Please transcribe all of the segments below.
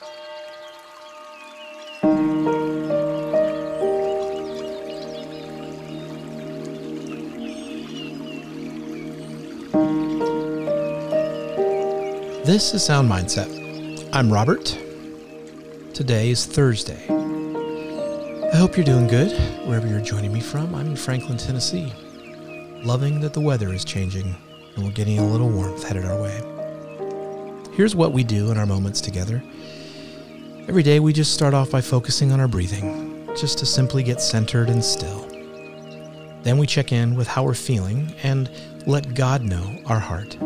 This is Sound Mindset. I'm Robert. Today is Thursday. I hope you're doing good wherever you're joining me from. I'm in Franklin, Tennessee. Loving that the weather is changing and we're getting a little warmth headed our way. Here's what we do in our moments together. Every day we just start off by focusing on our breathing, just to simply get centered and still. Then we check in with how we're feeling and let God know our heart.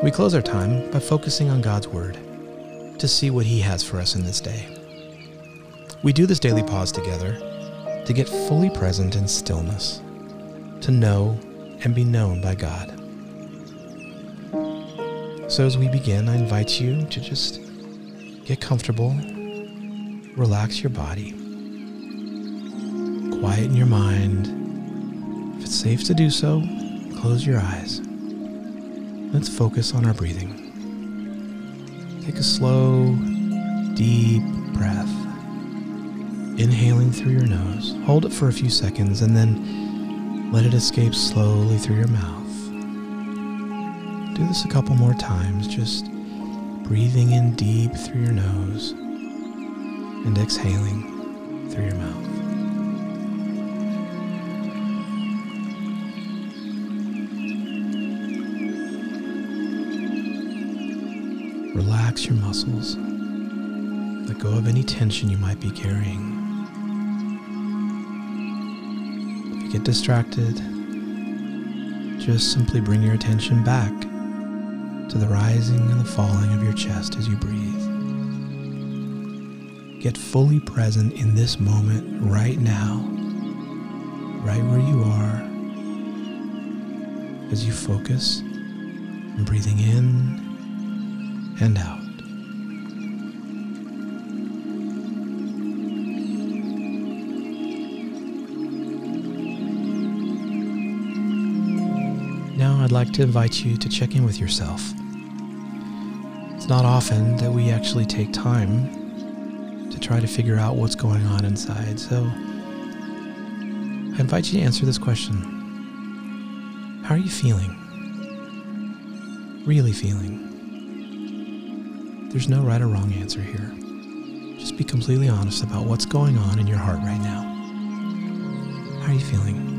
We close our time by focusing on God's Word to see what He has for us in this day. We do this daily pause together to get fully present in stillness, to know and be known by God. So, as we begin, I invite you to just get comfortable, relax your body, quieten your mind. If it's safe to do so, close your eyes. Let's focus on our breathing. Take a slow, deep breath. Inhaling through your nose. Hold it for a few seconds and then let it escape slowly through your mouth. Do this a couple more times, just breathing in deep through your nose and exhaling through your mouth. Relax your muscles. Let go of any tension you might be carrying. If you get distracted, just simply bring your attention back to the rising and the falling of your chest as you breathe. Get fully present in this moment right now, right where you are, as you focus on breathing in and out. Now, I'd like to invite you to check in with yourself. It's not often that we actually take time to try to figure out what's going on inside, so I invite you to answer this question How are you feeling? Really feeling? There's no right or wrong answer here. Just be completely honest about what's going on in your heart right now. How are you feeling?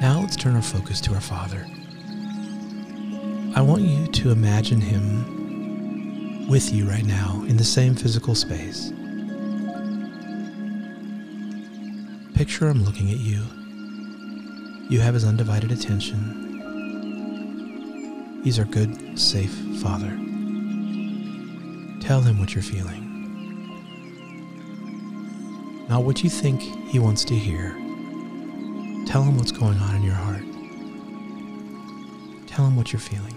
Now let's turn our focus to our Father. I want you to imagine Him with you right now in the same physical space. Picture him looking at you. You have his undivided attention. He's our good, safe Father. Tell him what you're feeling. Not what you think he wants to hear. Tell him what's going on in your heart. Tell him what you're feeling.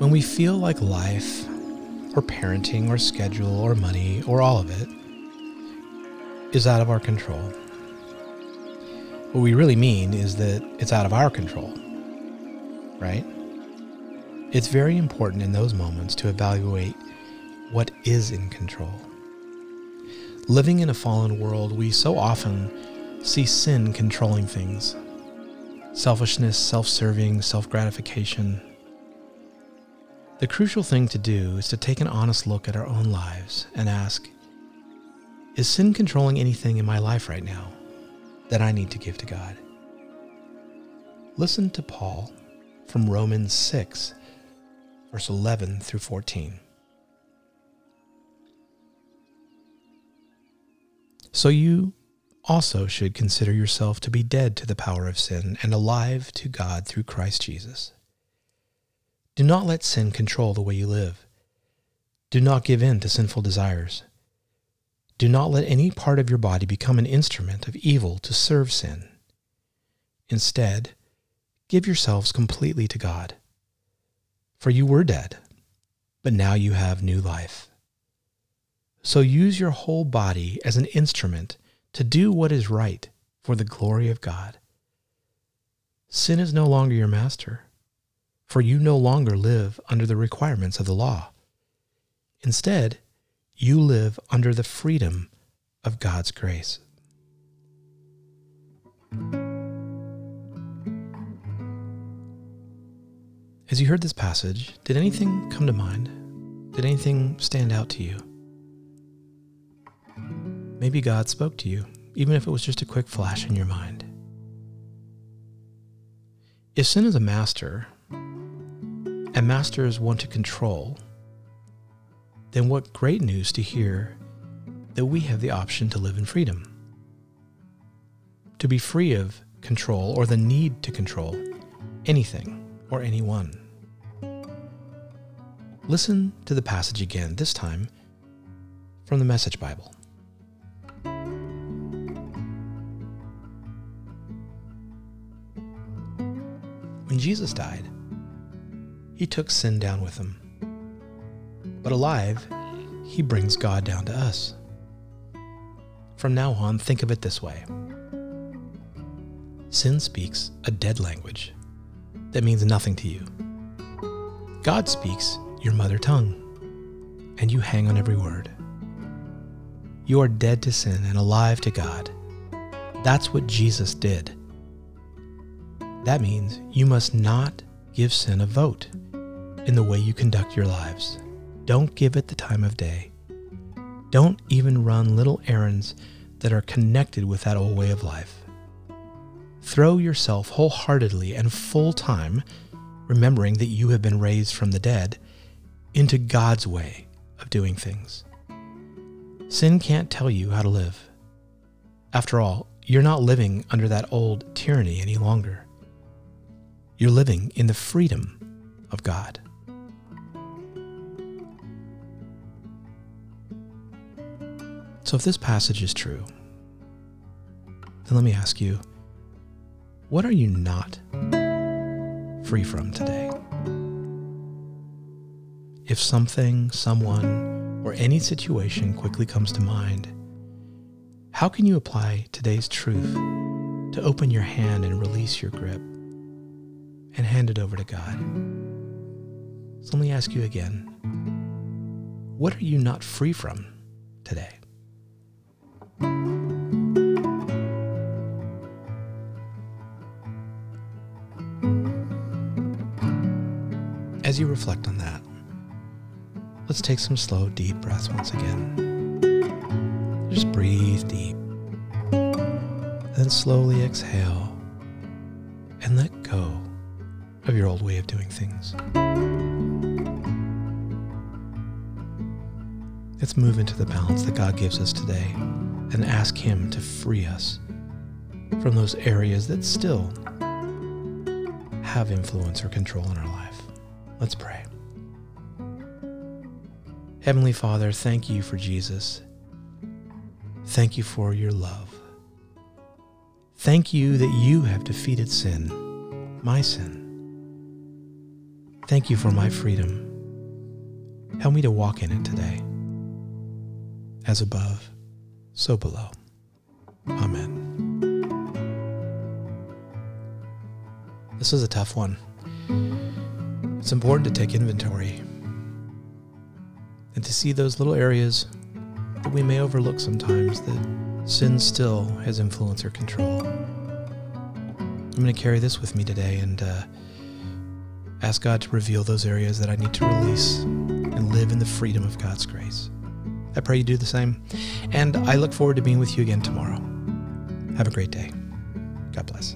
When we feel like life, or parenting, or schedule, or money, or all of it is out of our control, what we really mean is that it's out of our control, right? It's very important in those moments to evaluate what is in control. Living in a fallen world, we so often see sin controlling things selfishness, self serving, self gratification the crucial thing to do is to take an honest look at our own lives and ask Is sin controlling anything in my life right now that I need to give to God? Listen to Paul from Romans 6, verse 11 through 14. So you also should consider yourself to be dead to the power of sin and alive to God through Christ Jesus. Do not let sin control the way you live. Do not give in to sinful desires. Do not let any part of your body become an instrument of evil to serve sin. Instead, give yourselves completely to God. For you were dead, but now you have new life. So use your whole body as an instrument to do what is right for the glory of God. Sin is no longer your master, for you no longer live under the requirements of the law. Instead, you live under the freedom of God's grace. As you heard this passage, did anything come to mind? Did anything stand out to you? Maybe God spoke to you, even if it was just a quick flash in your mind. If sin is a master, and masters want to control, then what great news to hear that we have the option to live in freedom. To be free of control or the need to control anything or anyone. Listen to the passage again, this time from the Message Bible. When Jesus died, he took sin down with him. But alive, he brings God down to us. From now on, think of it this way Sin speaks a dead language that means nothing to you. God speaks your mother tongue, and you hang on every word. You are dead to sin and alive to God. That's what Jesus did. That means you must not give sin a vote in the way you conduct your lives. Don't give it the time of day. Don't even run little errands that are connected with that old way of life. Throw yourself wholeheartedly and full time, remembering that you have been raised from the dead, into God's way of doing things. Sin can't tell you how to live. After all, you're not living under that old tyranny any longer. You're living in the freedom of God. So, if this passage is true, then let me ask you what are you not free from today? If something, someone, or any situation quickly comes to mind, how can you apply today's truth to open your hand and release your grip and hand it over to God? So let me ask you again what are you not free from today? As you reflect on that, let's take some slow, deep breaths once again. Just breathe deep. Then slowly exhale and let go of your old way of doing things. Let's move into the balance that God gives us today and ask Him to free us from those areas that still have influence or control in our life. Let's pray. Heavenly Father, thank you for Jesus. Thank you for your love. Thank you that you have defeated sin, my sin. Thank you for my freedom. Help me to walk in it today. As above, so below. Amen. This is a tough one. It's important to take inventory and to see those little areas that we may overlook sometimes that sin still has influence or control. I'm going to carry this with me today and uh, ask God to reveal those areas that I need to release and live in the freedom of God's grace. I pray you do the same. And I look forward to being with you again tomorrow. Have a great day. God bless.